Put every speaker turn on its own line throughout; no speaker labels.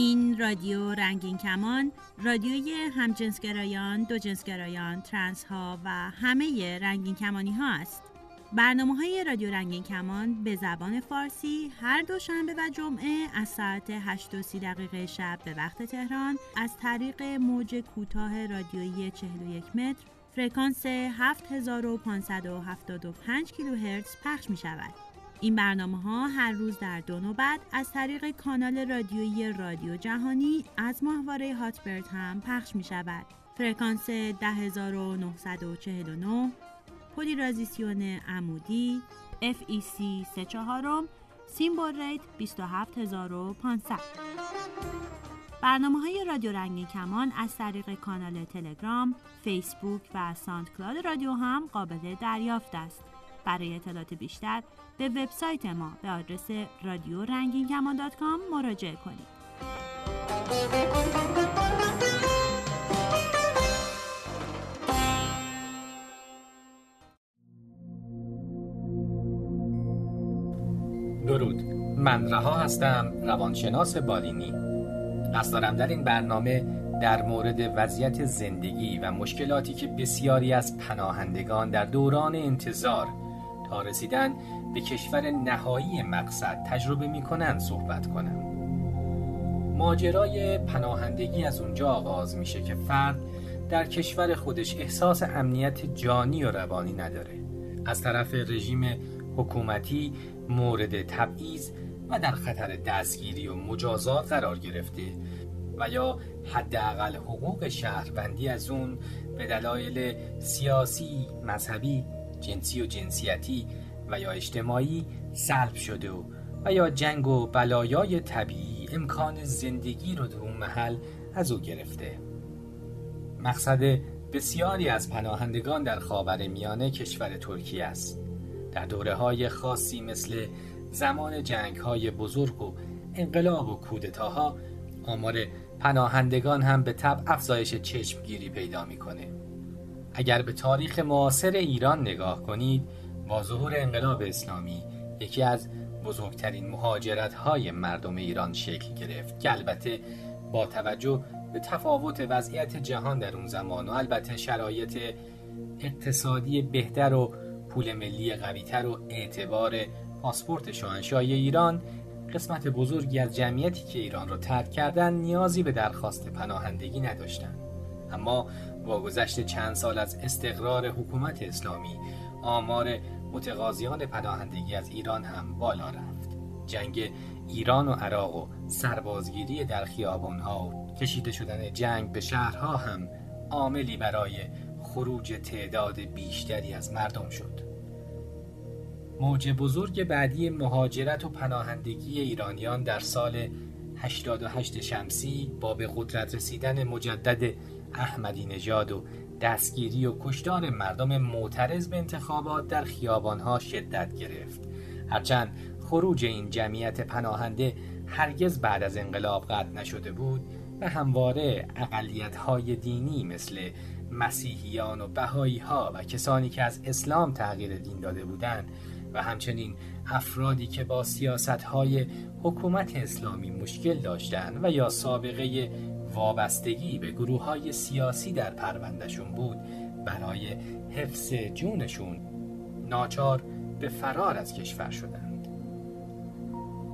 این رادیو رنگین کمان رادیوی همجنسگرایان، دوجنسگرایان، ترنس ها و همه رنگین کمانی ها است. برنامه های رادیو رنگین کمان به زبان فارسی هر دوشنبه و جمعه از ساعت 8 دقیقه شب به وقت تهران از طریق موج کوتاه رادیویی 41 متر فرکانس 7575 کیلوهرتز پخش می شود. این برنامه ها هر روز در دو نوبت از طریق کانال رادیویی رادیو جهانی از ماهواره هاتبرد هم پخش می شود. فرکانس 10949 پولیرازیسیون عمودی FEC 3/4 symbol rate 27500 برنامه های رادیو رنگین کمان از طریق کانال تلگرام، فیسبوک و SoundCloud رادیو هم قابل دریافت است. برای اطلاعات بیشتر به وبسایت ما به آدرس رادیو رنگین کمان مراجعه کنید.
درود من رها هستم روانشناس بالینی قصد دارم در این برنامه در مورد وضعیت زندگی و مشکلاتی که بسیاری از پناهندگان در دوران انتظار رسیدن به کشور نهایی مقصد تجربه می کنند صحبت کنم ماجرای پناهندگی از اونجا آغاز میشه که فرد در کشور خودش احساس امنیت جانی و روانی نداره. از طرف رژیم حکومتی مورد تبعیض و در خطر دستگیری و مجازات قرار گرفته و یا حداقل حقوق شهروندی از اون به دلایل سیاسی، مذهبی، جنسی و جنسیتی و یا اجتماعی سلب شده و و یا جنگ و بلایای طبیعی امکان زندگی رو در اون محل از او گرفته. مقصد بسیاری از پناهندگان در خاور میانه کشور ترکیه است. در دوره های خاصی مثل زمان جنگ های بزرگ و انقلاب و کودتاها آمار پناهندگان هم به طب افزایش چشمگیری پیدا می‌کنه. اگر به تاریخ معاصر ایران نگاه کنید با ظهور انقلاب اسلامی یکی از بزرگترین مهاجرت های مردم ایران شکل گرفت که البته با توجه به تفاوت وضعیت جهان در اون زمان و البته شرایط اقتصادی بهتر و پول ملی قویتر و اعتبار پاسپورت شاهنشاهی ایران قسمت بزرگی از جمعیتی که ایران را ترک کردن نیازی به درخواست پناهندگی نداشتند اما با گذشت چند سال از استقرار حکومت اسلامی آمار متقاضیان پناهندگی از ایران هم بالا رفت. جنگ ایران و عراق و سربازگیری در خیابانها و کشیده شدن جنگ به شهرها هم عاملی برای خروج تعداد بیشتری از مردم شد. موج بزرگ بعدی مهاجرت و پناهندگی ایرانیان در سال 88 شمسی با به قدرت رسیدن مجدد احمدی نژاد و دستگیری و کشتار مردم معترض به انتخابات در خیابانها شدت گرفت. هرچند خروج این جمعیت پناهنده هرگز بعد از انقلاب قطع نشده بود و همواره اقلیت های دینی مثل مسیحیان و بهایی ها و کسانی که از اسلام تغییر دین داده بودند و همچنین افرادی که با سیاست های حکومت اسلامی مشکل داشتند و یا سابقه وابستگی به گروه های سیاسی در پروندهشون بود. برای حفظ جونشون ناچار به فرار از کشور شدند.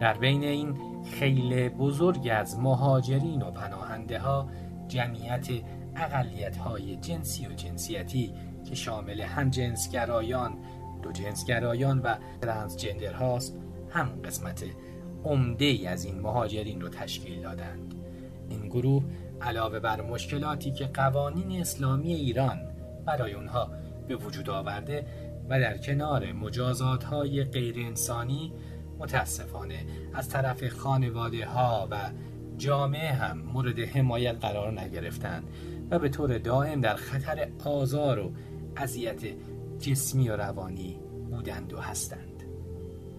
در بین این خیل بزرگ از مهاجرین و پناهنده ها جمعیت اقلیت های جنسی و جنسیتی که شامل هم جنسگرایان دو جنسگرایان و ترنسجندر هاست هم قسمت عمده از این مهاجرین رو تشکیل دادند. گروه علاوه بر مشکلاتی که قوانین اسلامی ایران برای اونها به وجود آورده و در کنار مجازات های غیر انسانی متاسفانه از طرف خانواده ها و جامعه هم مورد حمایت قرار نگرفتند و به طور دائم در خطر آزار و اذیت جسمی و روانی بودند و هستند.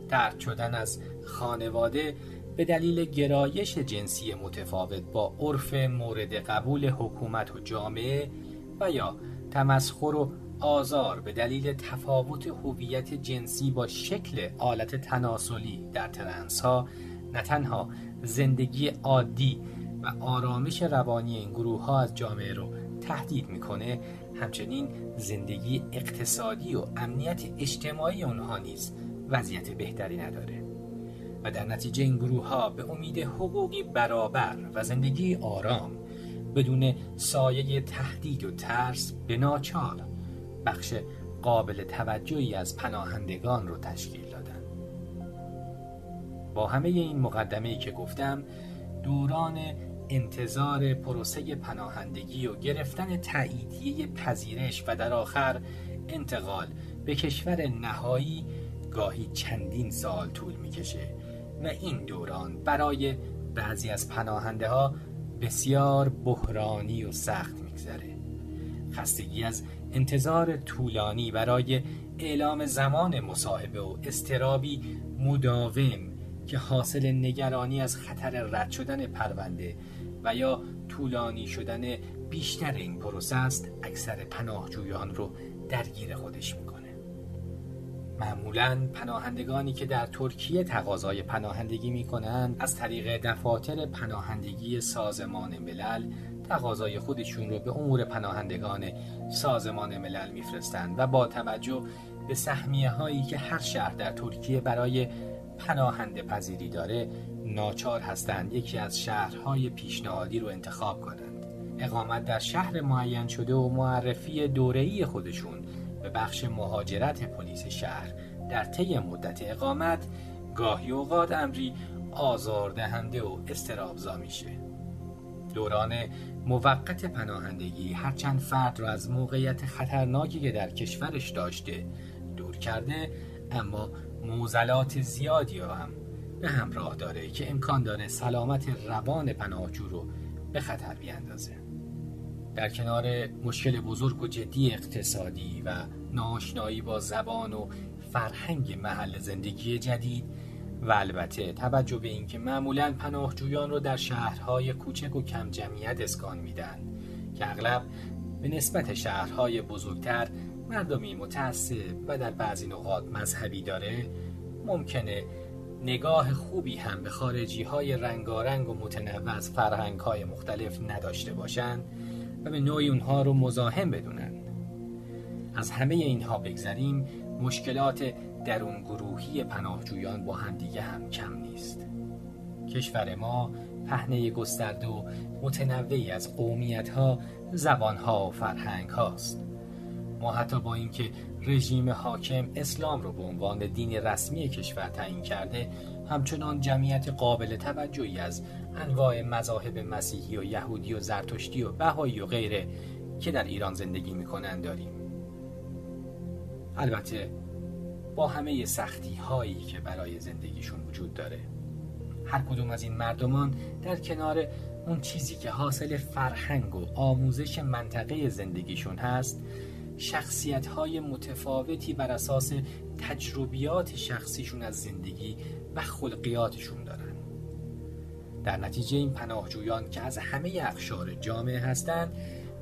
ترد شدن از خانواده به دلیل گرایش جنسی متفاوت با عرف مورد قبول حکومت و جامعه و یا تمسخر و آزار به دلیل تفاوت هویت جنسی با شکل آلت تناسلی در ترنس ها نه تنها زندگی عادی و آرامش روانی این گروه ها از جامعه رو تهدید می‌کنه همچنین زندگی اقتصادی و امنیت اجتماعی اونها نیز وضعیت بهتری نداره. و در نتیجه این گروه ها به امید حقوقی برابر و زندگی آرام بدون سایه تهدید و ترس به ناچار بخش قابل توجهی از پناهندگان رو تشکیل دادن. با همه این مقدمه که گفتم دوران انتظار پروسه پناهندگی و گرفتن تاییدیه پذیرش و در آخر انتقال به کشور نهایی گاهی چندین سال طول می‌کشه. و این دوران. برای بعضی از پناهنده ها بسیار بحرانی و سخت میگذره. خستگی از انتظار طولانی برای اعلام زمان مصاحبه و استرابی مداوم که حاصل نگرانی از خطر رد شدن پرونده و یا طولانی شدن بیشتر این پروسه است اکثر پناهجویان رو درگیر خودش می‌کنه معمولا پناهندگانی که در ترکیه تقاضای پناهندگی می‌کنند از طریق دفاتر پناهندگی سازمان ملل تقاضای خودشون رو به امور پناهندگان سازمان ملل میفرستند و با توجه به سهمیه هایی که هر شهر در ترکیه برای پناهنده پذیری داره ناچار هستند یکی از شهرهای پیشنهادی رو انتخاب کنند. اقامت در شهر معین شده و معرفی دوره‌ای خودشون به بخش مهاجرت پلیس شهر در طی مدت اقامت گاهی اوقات امری آزاردهنده و استرابزا میشه. دوران موقت پناهندگی هرچند فرد را از موقعیت خطرناکی که در کشورش داشته دور کرده اما موزلات زیادی رو هم به همراه داره که امکان داره سلامت روان پناهجو رو به خطر بیاندازه. در کنار مشکل بزرگ و جدی اقتصادی و ناشنایی با زبان و فرهنگ محل زندگی جدید و البته توجه به اینکه معمولا پناهجویان رو در شهرهای کوچک و کم جمعیت اسکان میدن که اغلب به نسبت شهرهای بزرگتر مردمی متعصب و در بعضی نقاط مذهبی داره ممکنه نگاه خوبی هم به خارجی های رنگارنگ و متنوع از فرهنگ های مختلف نداشته باشند و به نوعی اونها رو مزاحم بدونن. از همه اینها بگذریم مشکلات درون گروهی پناهجویان با همدیگه هم کم نیست. کشور ما پهنه گسترده و متنوعی از قومیت ها زبان ها و فرهنگ هاست ما حتی با اینکه رژیم حاکم اسلام رو به عنوان دین رسمی کشور تعیین کرده همچنان جمعیت قابل توجهی از انواع مذاهب مسیحی و یهودی و زرتشتی و بهایی و غیره که در ایران زندگی می‌کنند داریم. البته با همه سختی هایی که برای زندگیشون وجود داره هر کدوم از این مردمان در کنار اون چیزی که حاصل فرهنگ و آموزش منطقه زندگیشون هست شخصیت های متفاوتی بر اساس تجربیات شخصیشون از زندگی و خلقیاتشون دارن. در نتیجه این پناهجویان که از همه اخشار جامعه هستند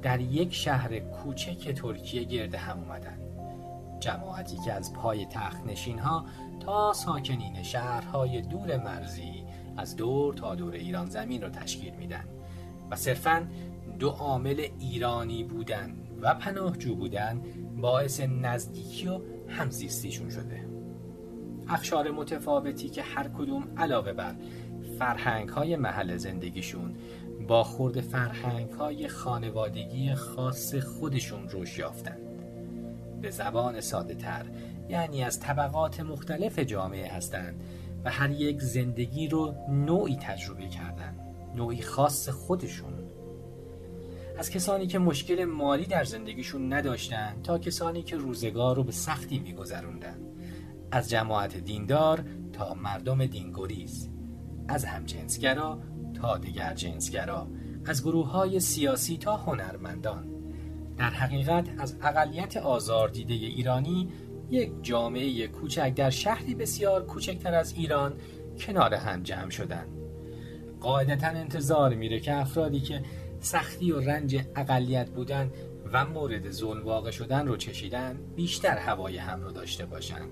در یک شهر کوچک ترکیه گرد هم اومدن. جماعتی که از پای تخت نشین ها تا ساکنین شهرهای دور مرزی از دور تا دور ایران زمین رو تشکیل میدن و صرفا دو عامل ایرانی بودن و پناهجو بودن باعث نزدیکی و همزیستیشون شده. اخشار متفاوتی که هر کدوم علاوه بر فرهنگ های محل زندگیشون با خورد فرهنگ های خانوادگی خاص خودشون روش یافتن. به زبان ساده تر یعنی از طبقات مختلف جامعه هستند و هر یک زندگی رو نوعی تجربه کردن نوعی خاص خودشون. از کسانی که مشکل مالی در زندگیشون نداشتن تا کسانی که روزگار رو به سختی میگذروندن از جماعت دیندار تا مردم دینگریز از همجنسگرا تا دیگر جنسگرا از گروه های سیاسی تا هنرمندان. در حقیقت از اقلیت آزار دیده ایرانی یک جامعه کوچک در شهری بسیار کوچکتر از ایران کنار هم جمع شدند. قاعدتا انتظار میره که افرادی که سختی و رنج اقلیت بودن و مورد ظلم واقع شدن رو چشیدن بیشتر هوای هم رو داشته باشند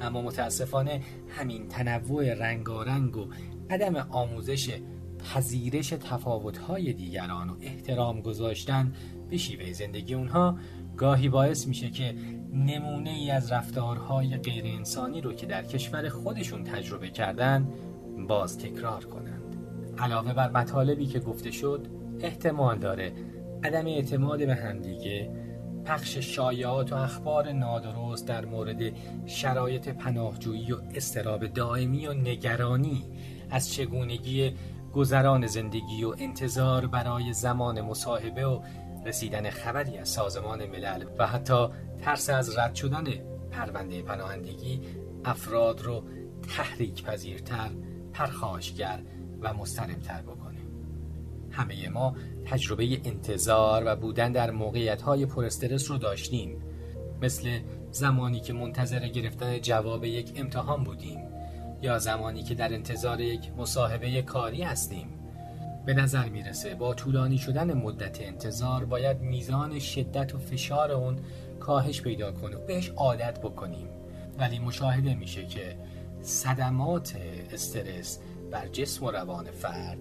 اما متاسفانه همین تنوع رنگارنگ و عدم آموزش پذیرش تفاوت‌های دیگران و احترام گذاشتن به شیوه زندگی اونها گاهی باعث میشه که نمونه ای از رفتارهای غیر انسانی رو که در کشور خودشون تجربه کردن باز تکرار کنند. علاوه بر مطالبی که گفته شد احتمال داره عدم اعتماد به همدیگه پخش شایعات و اخبار نادرست در مورد شرایط پناهجویی و استراب دائمی و نگرانی از چگونگی گذران زندگی و انتظار برای زمان مصاحبه و رسیدن خبری از سازمان ملل و حتی ترس از رد شدن پرونده پناهندگی افراد رو تحریک پذیرتر، پرخاشگر و مسترمتر بکنه. همه ما تجربه انتظار و بودن در موقعیت های پرسترس رو داشتیم. مثل زمانی که منتظر گرفتن جواب یک امتحان بودیم یا زمانی که در انتظار یک مصاحبه کاری هستیم. به نظر می‌رسه با طولانی شدن مدت انتظار باید میزان شدت و فشار اون کاهش پیدا کنه بهش عادت بکنیم. ولی مشاهده میشه که صدمات استرس بر جسم و روان فرد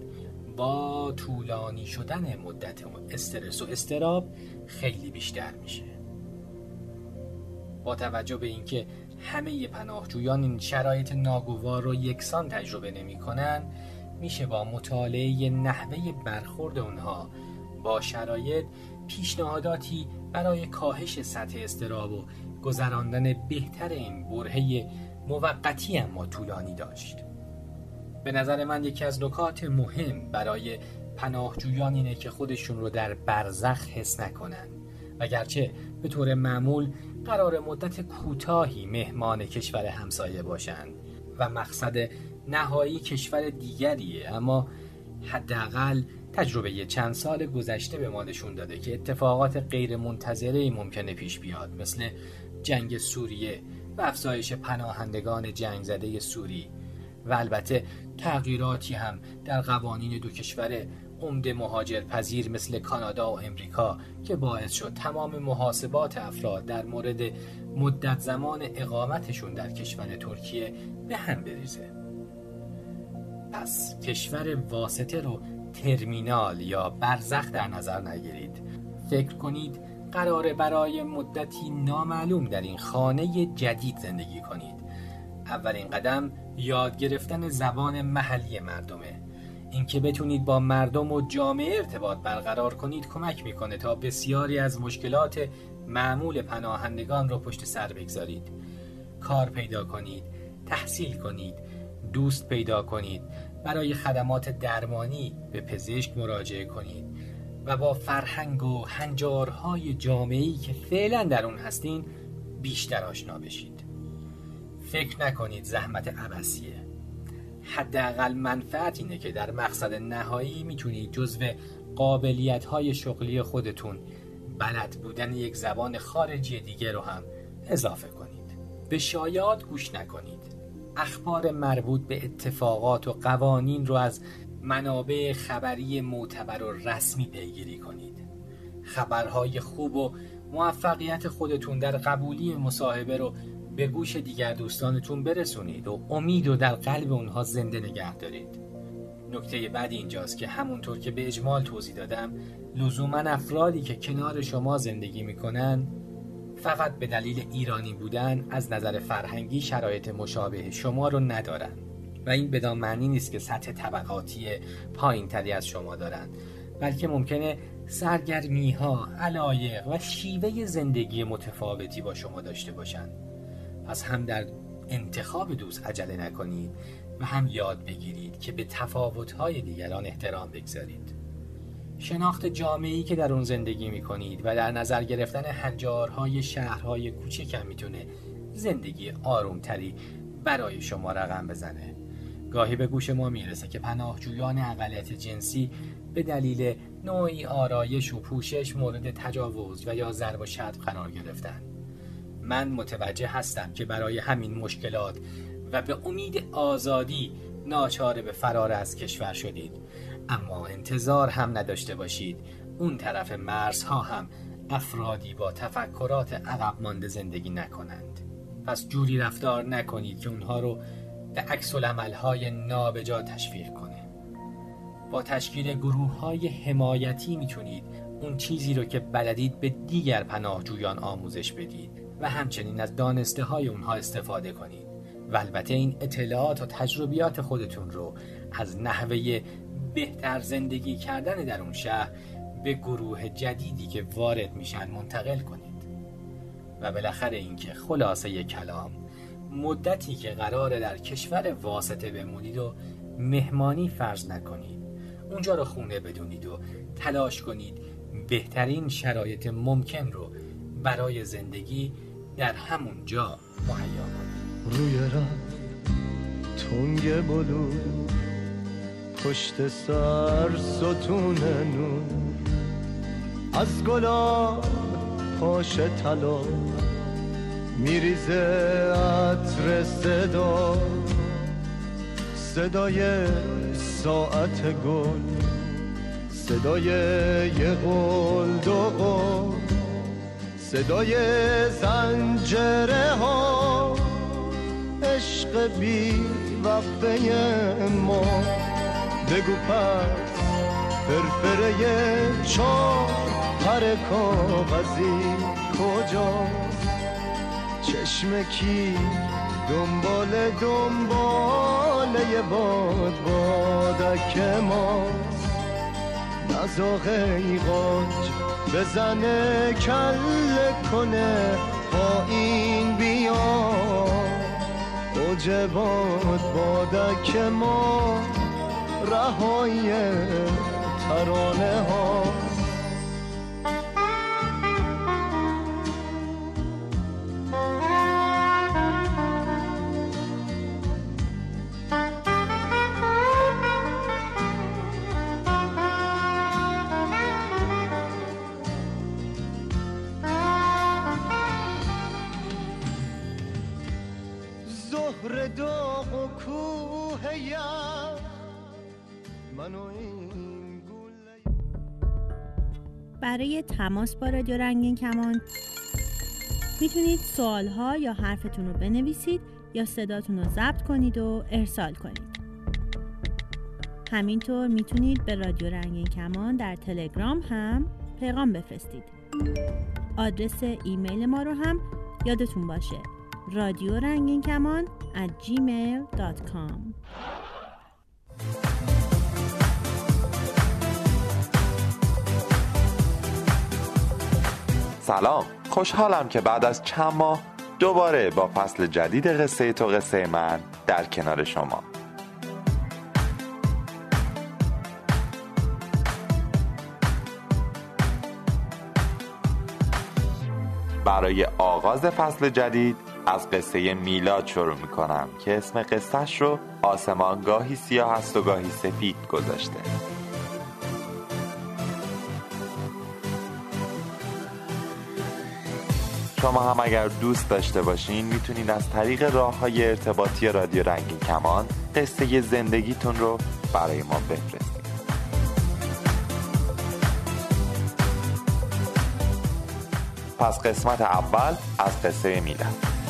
با طولانی شدن مدت استرس و استراب خیلی بیشتر میشه. با توجه به اینکه همه پناهجویان این شرایط ناگوار رو یکسان تجربه نمی کنن میشه با مطالعه نحوه برخورد اونها با شرایط پیشنهاداتی برای کاهش سطح استراب و گذراندن بهتر این برهه موقتی اما طولانی داشت. به نظر من یکی از نکات مهم برای پناهجویان اینه که خودشون رو در برزخ حس نکنن. وگرچه به طور معمول قرار مدت کوتاهی مهمان کشور همسایه باشند و مقصد نهایی کشور دیگریه اما حداقل تجربه چند سال گذشته به ما نشون داده که اتفاقات غیر منتظره ممکنه پیش بیاد مثل جنگ سوریه و افزایش پناهندگان جنگ زده سوری. و البته تغییراتی هم در قوانین دو کشور عمده مهاجر پذیر مثل کانادا و امریکا که باعث شد تمام محاسبات افراد در مورد مدت زمان اقامتشون در کشور ترکیه به هم بریزه. پس کشور واسطه رو ترمینال یا برزخ در نظر نگیرید. فکر کنید قراره برای مدتی نامعلوم در این خانه جدید زندگی کنید. اولین قدم یاد گرفتن زبان محلی مردمه. اینکه بتونید با مردم و جامعه ارتباط برقرار کنید کمک می‌کنه تا بسیاری از مشکلات معمول پناهندگان رو پشت سر بگذارید. کار پیدا کنید تحصیل کنید دوست پیدا کنید. برای خدمات درمانی به پزشک مراجعه کنید و با فرهنگ و هنجارهای جامعی که فعلا در اون هستین بیشتر آشنا بشید. فکر نکنید زحمت عبسیه حداقل منفعت اینه که در مقصد نهایی می‌تونید جزو قابلیت های شغلی خودتون بلد بودن یک زبان خارجی دیگه رو هم اضافه کنید. به شایعات گوش نکنید. اخبار مربوط به اتفاقات و قوانین رو از منابع خبری معتبر و رسمی پیگیری کنید. خبرهای خوب و موفقیت خودتون در قبولی مصاحبه رو به گوش دیگر دوستانتون برسونید و امید و در قلب اونها زنده نگه دارید. نکته بعد اینجاست که همونطور که به اجمال توضیح دادم لزوما افرادی که کنار شما زندگی می‌کنن فقط به دلیل ایرانی بودن از نظر فرهنگی شرایط مشابه شما رو ندارن و این بدان معنی نیست که سطح طبقاتی پایین تری از شما دارن بلکه ممکنه سرگرمی ها، علایق و شیوه زندگی متفاوتی با شما داشته باشند. پس هم در انتخاب دوست عجله نکنید و هم یاد بگیرید که به تفاوت‌های دیگران احترام بگذارید. شناخت جامعی که در اون زندگی می کنید و در نظر گرفتن هنجارهای شهرهای کوچک می‌تونه زندگی آرومتری برای شما رقم بزنه. گاهی به گوش ما می‌رسه که پناهجویان اقلیت جنسی به دلیل نوعی آرایش و پوشش مورد تجاوز و یا ضرب و شتم قرار گرفتن. من متوجه هستم که برای همین مشکلات و به امید آزادی ناچار به فرار از کشور شدید اما انتظار هم نداشته باشید. اون طرف مرزها هم افرادی با تفکرات عقب مانده زندگی نکنند. پس جوری رفتار نکنید که اونها رو به عکس های نابجا تشویق کنه. با تشکیل گروه های حمایتی می‌تونید اون چیزی رو که بلدید به دیگر پناهجویان آموزش بدید و همچنین از دانسته های اونها استفاده کنید. و البته این اطلاعات و تجربیات خودتون رو از نحوه بهتر زندگی کردن در اون شهر به گروه جدیدی که وارد میشن منتقل کنید. و بالاخره اینکه خلاصه کلام مدتی که قراره در کشور واسطه بمونید و مهمانی فرض نکنید. اونجا رو خونه بدونید و تلاش کنید بهترین شرایط ممکن رو برای زندگی در همون جا مهیا کنید.
روی تنگ بلو پشت سر ستون نور. از گلاب پاش طلا میریزه عطر صدا. صدای ساعت گل صدای یه قول دو قول صدای زنجره ها عشق بی وقفه ما. بگو پس فرفره چار پر کاغذی کجاست چشم کی دنبال دنبال یه باد بادک ماست نزاق ایقاج بزنه کل کنه پایین بیا اوج باد بادک ما رهای ترانه ها.
برای تماس با رادیو رنگین کمان. می‌تونید سوالها یا حرفتون رو بنویسید یا صداتون رو ضبط کنید و ارسال کنید. همینطور می‌تونید به رادیو رنگین کمان در تلگرام هم پیغام بفرستید. آدرس ایمیل ما رو هم یادتون باشه. رادیو رنگین کمان at gmail.com
سلام. خوشحالم که بعد از چند ماه دوباره با فصل جدید قصه تو قصه من در کنار شما. برای آغاز فصل جدید از قصه میلاد شروع می‌کنم که اسم قصهش رو آسمان گاهی سیاه است و گاهی سفید گذاشته. شما هم اگر دوست داشته باشین می‌تونید از طریق راه های ارتباطی رادیو رنگین کمان قصه زندگیتون رو برای ما بفرستید پس قسمت اول از قصه میلاد.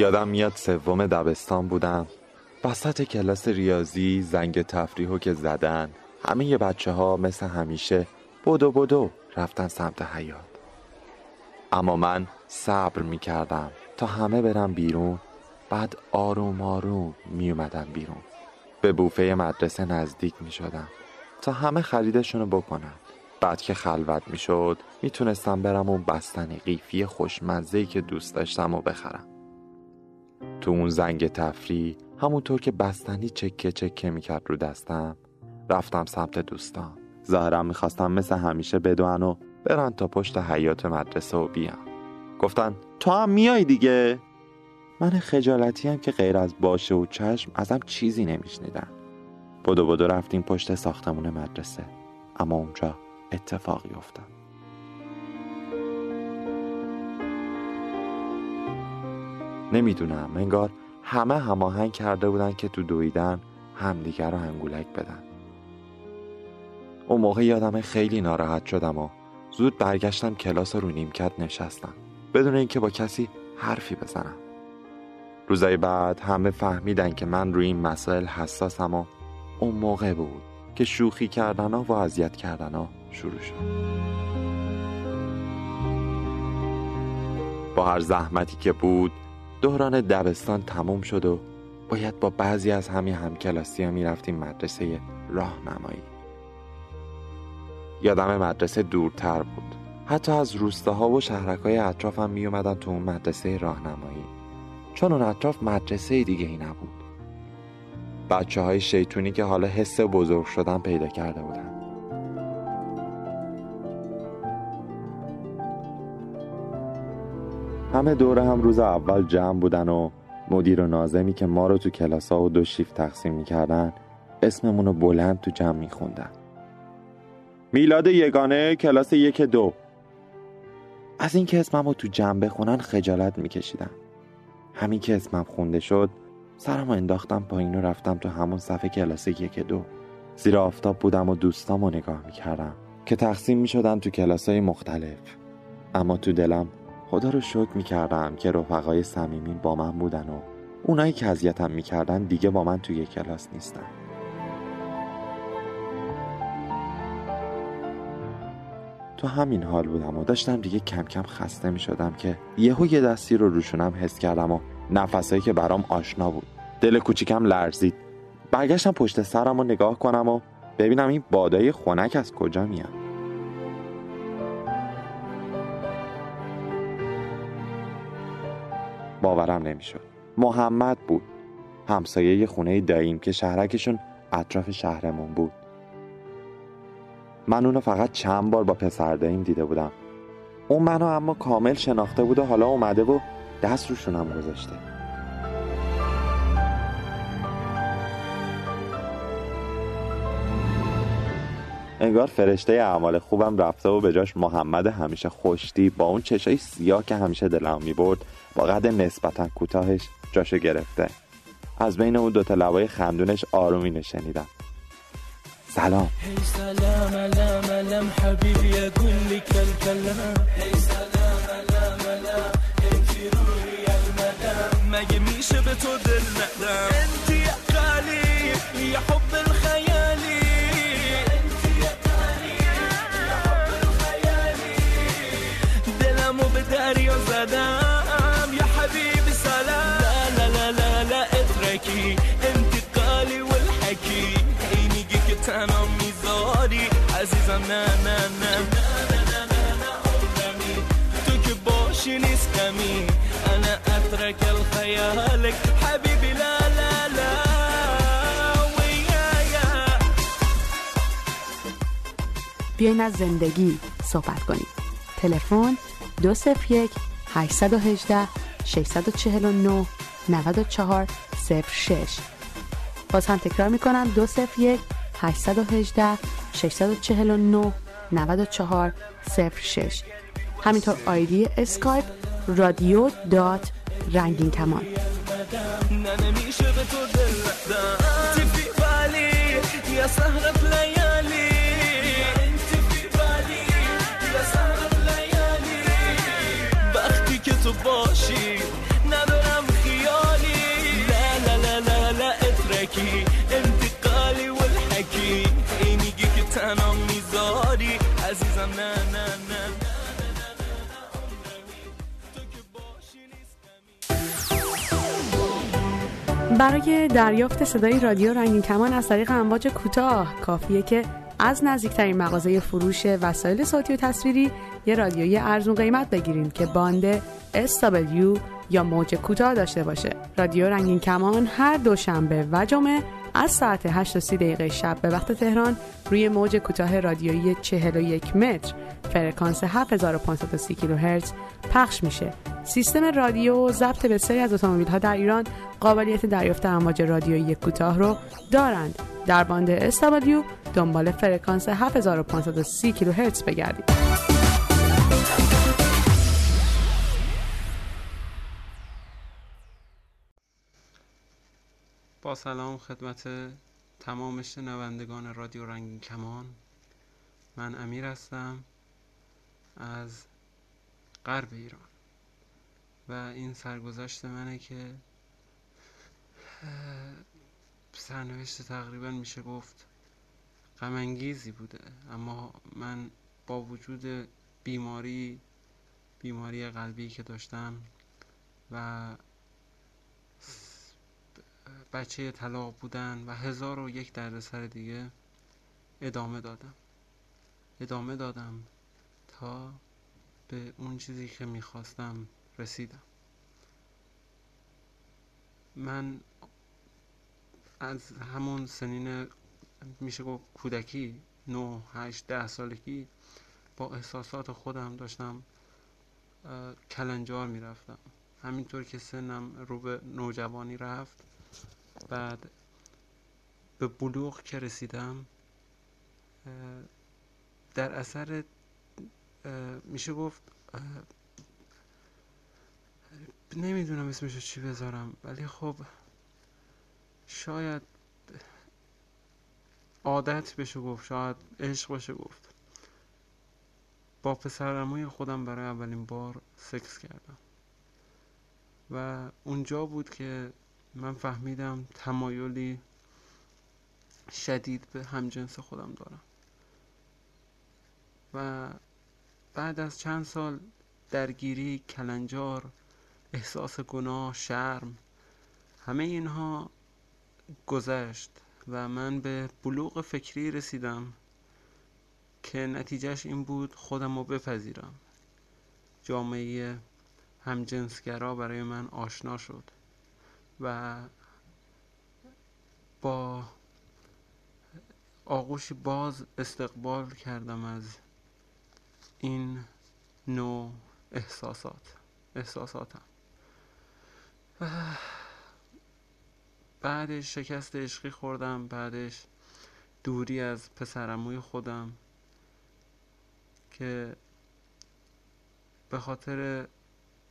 یادم میاد سوم دبستان بودم. وسط کلاس ریاضی زنگ تفریحو که زدن همه یه بچه ها مثل همیشه بدو بدو رفتن سمت حیات اما من صبر می‌کردم تا همه برم بیرون بعد آروم آروم میومدم بیرون. به بوفه مدرسه نزدیک می‌شدم تا همه خریدشونو بکنن. بعد که خلوت می‌شد می‌تونستم برم اون بستن قیفی خوشمزه‌ای که دوست داشتم و بخرم. تو اون زنگ تفریح همونطور که بستنی چکه چکه می‌کرد رو دستم رفتم سمت دوستان. ظاهرا می‌خواستم مثل همیشه بدون و برن تا پشت حیات مدرسه و بیام گفتن تو هم میای دیگه؟ من خجالتی هم که غیر از باشه و چشم ازم چیزی نمیشنیدن. بدو بدو رفتیم پشت ساختمون مدرسه. اما اونجا اتفاقی افتاد. نمی‌دونم انگار همه هماهنگ کرده بودن که تو دویدن همدیگر رو انگولک بدن. اون موقع یادم خیلی ناراحت شدم و زود برگشتم کلاس رو نیمکت نشستم بدون اینکه با کسی حرفی بزنم. روزای بعد همه فهمیدن که من روی این مسائل حساسم و اون موقع بود که شوخی کردن و اذیت کردن ها شروع شد. با هر زحمتی که بود دوران دبستان تموم شد و باید با بعضی از همین همکلاسی ها می‌رفتیم مدرسه راهنمایی. یادم مدرسه دورتر بود. حتی از روستاها و شهرکای اطرافم می اومدن تو اون مدرسه راهنمایی. چون اون اطراف مدرسه دیگه ای نبود. بچه های شیطونی که حالا حس بزرگ شدن پیدا کرده بودن. همه دور هم روز اول جمع بودن و مدیر و نازمی که ما رو تو کلاس ها و دو شیفت تقسیم می‌کردن اسممون رو بلند تو جمع میخوندن. میلاد یگانه کلاس یک دو. از اینکه اسمم رو تو جمع بخونن خجالت میکشیدم همین که اسمم خونده شد سرم انداختم پایین و رفتم تو همون صفحه کلاس یک دو. زیر آفتاب بودم و دوستام رو نگاه می‌کردم که تقسیم می‌شدن تو کلاس های مختلف. اما تو دلم خدا رو شکر می‌کردم که رفقای صمیمی با من بودن و اونایی که اذیتم می‌کردن دیگه با من توی کلاس نیستن. تو همین حال بودم و داشتم دیگه کم کم خسته می شدم که یهو یه دستی رو روشونم حس کردم و نفسایی که برام آشنا بود. دل کوچیکم لرزید. برگشتم پشت سرم رو نگاه کنم و ببینم این بادای خنک از کجا میاد. باورم نمی‌شد. محمد بود. همسایه خونه داییم که شهرکشون اطراف شهرمون بود. من اونو فقط چند بار با پسر داییم دیده بودم. اون منو اما کامل شناخته بود و حالا اومده و دست روشونم گذاشته. انگار فرشته اعمال خوبم رفته و به جاش محمد همیشه خوشتی با اون چشای سیاه که همیشه دلم می‌برد با قد نسبتا کوتاهش جاشو گرفته. از بین اون دوتا لبای خندونش آرومی نشنیدم سلام.
سلام سلام مگه میشه به تو دل ندم؟ انتی یا قالی یا حب نه نه نه تو که باشی نیست کمی انا اترك الخيالك حبيبي لا لا لا
بیاین از زندگی صحبت کنیم تلفن 201 818 649 94 06 باز هم تکرار می‌کنم 201 818 649 94 06 همینطور آیدی اسکایپ رادیو دات رنگین کمان.
نمیشه به تو دل بالي
برای دریافت صدای رادیو رنگین کمان از طریق امواج کوتاه کافیه که از نزدیکترین مغازه فروش وسایل صوتی و تصویری یه رادیوی ارزون قیمت بگیریم که باند SW یا موج کوتاه داشته باشه. رادیو رنگین کمان هر دوشنبه و جمعه از ساعت 8 تا 30 دقیقه شب به وقت تهران روی موج کوتاه رادیویی 41 متر فرکانس 7530 کیلوهرتز پخش میشه. سیستم رادیو ضبط بسیاری از اتومبیل ها در ایران قابلیت دریافت امواج رادیویی کوتاه رو دارند. در باند SW دنبال فرکانس 7530 کیلوهرتز بگردید.
با سلام خدمت تمام شنوندگان رادیو رنگین کمان. من امیر هستم. از غرب ایران. و این سرگذشت منه که سرنوشت تقریبا میشه گفت غمانگیزی بوده. اما من با وجود بیماری بیماری قلبی که داشتم و بچه طلاق بودن و هزار و یک دردسر دیگه ادامه دادم. ادامه دادم تا به اون چیزی که می‌خواستم رسیدم. من از همون سنین میشه گفت کودکی نه هشت ده سالگی با احساسات خودم داشتم کلنجار می‌رفتم. همینطور که سنم رو به نوجوانی رفت بعد به بلوغ که رسیدم در اثر میشه گفت نمی‌دونم اسمشو چی بذارم ولی خب شاید عادت بشه گفت شاید عشق بشه گفت. با پسرموی خودم برای اولین بار سکس کردم. و اونجا بود که من فهمیدم تمایلی شدید به همجنس خودم دارم. و بعد از چند سال درگیری کلنجار احساس گناه شرم همه اینها گذشت و من به بلوغ فکری رسیدم که نتیجهش این بود خودم رو بپذیرم. جامعه همجنسگرا برای من آشنا شد و با آغوشی باز استقبال کردم از این نوع احساسات. احساساتم. و بعدش شکست عشقی خوردم. بعدش دوری از پسرموی خودم که به خاطر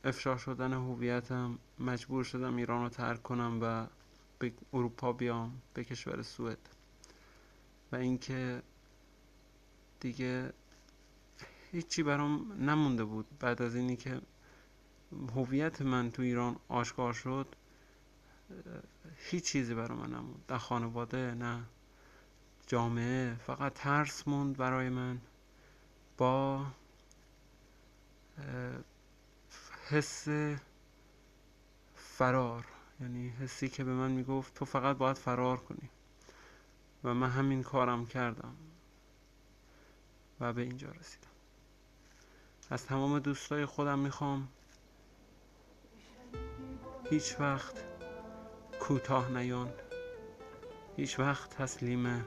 افشا شدن هویتم مجبور شدم ایران رو ترک کنم و به اروپا بیام به کشور سوئد. و اینکه دیگه هیچی برام نمونده بود بعد از اینی که هویت من تو ایران آشکار شد هیچ چیزی برای من نموند. نه خانواده نه جامعه فقط ترس موند برای من. با حس فرار. یعنی حسی که به من می‌گفت تو فقط باید فرار کنی. و من همین کارم کردم. و به اینجا رسیدم. از تمام دوستای خودم می‌خوام. هیچ وقت کوتاه نیان. هیچ وقت تسلیم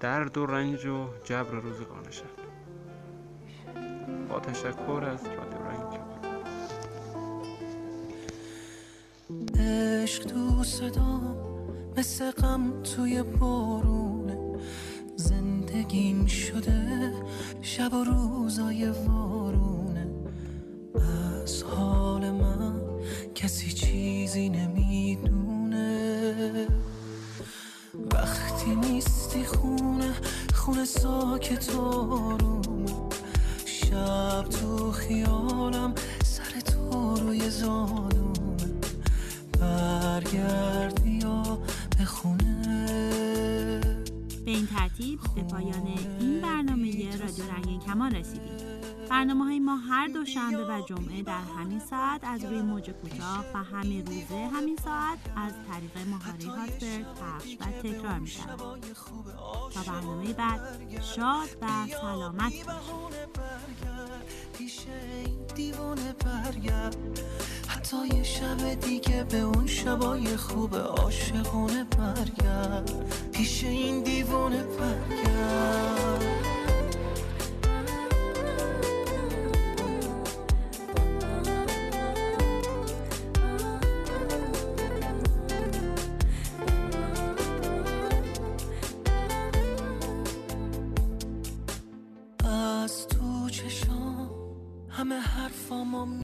درد و رنج و جبر روزگارشن با تشکر از رادیو رنگ.
عشق تو صدا مثل غم توی بارونه زندگیم شده شب و روزای وارونه. از حال من کسی چیزی نمی‌دونه. وقتی نیستی خونه خونه ساکت آرومه. شب تو خیالم سر تو روی زانومه. برگردی
ترتیب به پایان این برنامه رادیو رنگین کمان رسیدیم. برنامه های ما هر دوشنبه و جمعه در همین ساعت از روی موج کوتاه و همین روزه همین ساعت از طریق ماهواره هاتبرد پخش و تکرار می شود تا برنامه بعد شاد و سلامت باشید.
حتی یه شب دیگه به اون شبای خوب عاشقونه برگرد. پیش این دیوانه برگرد.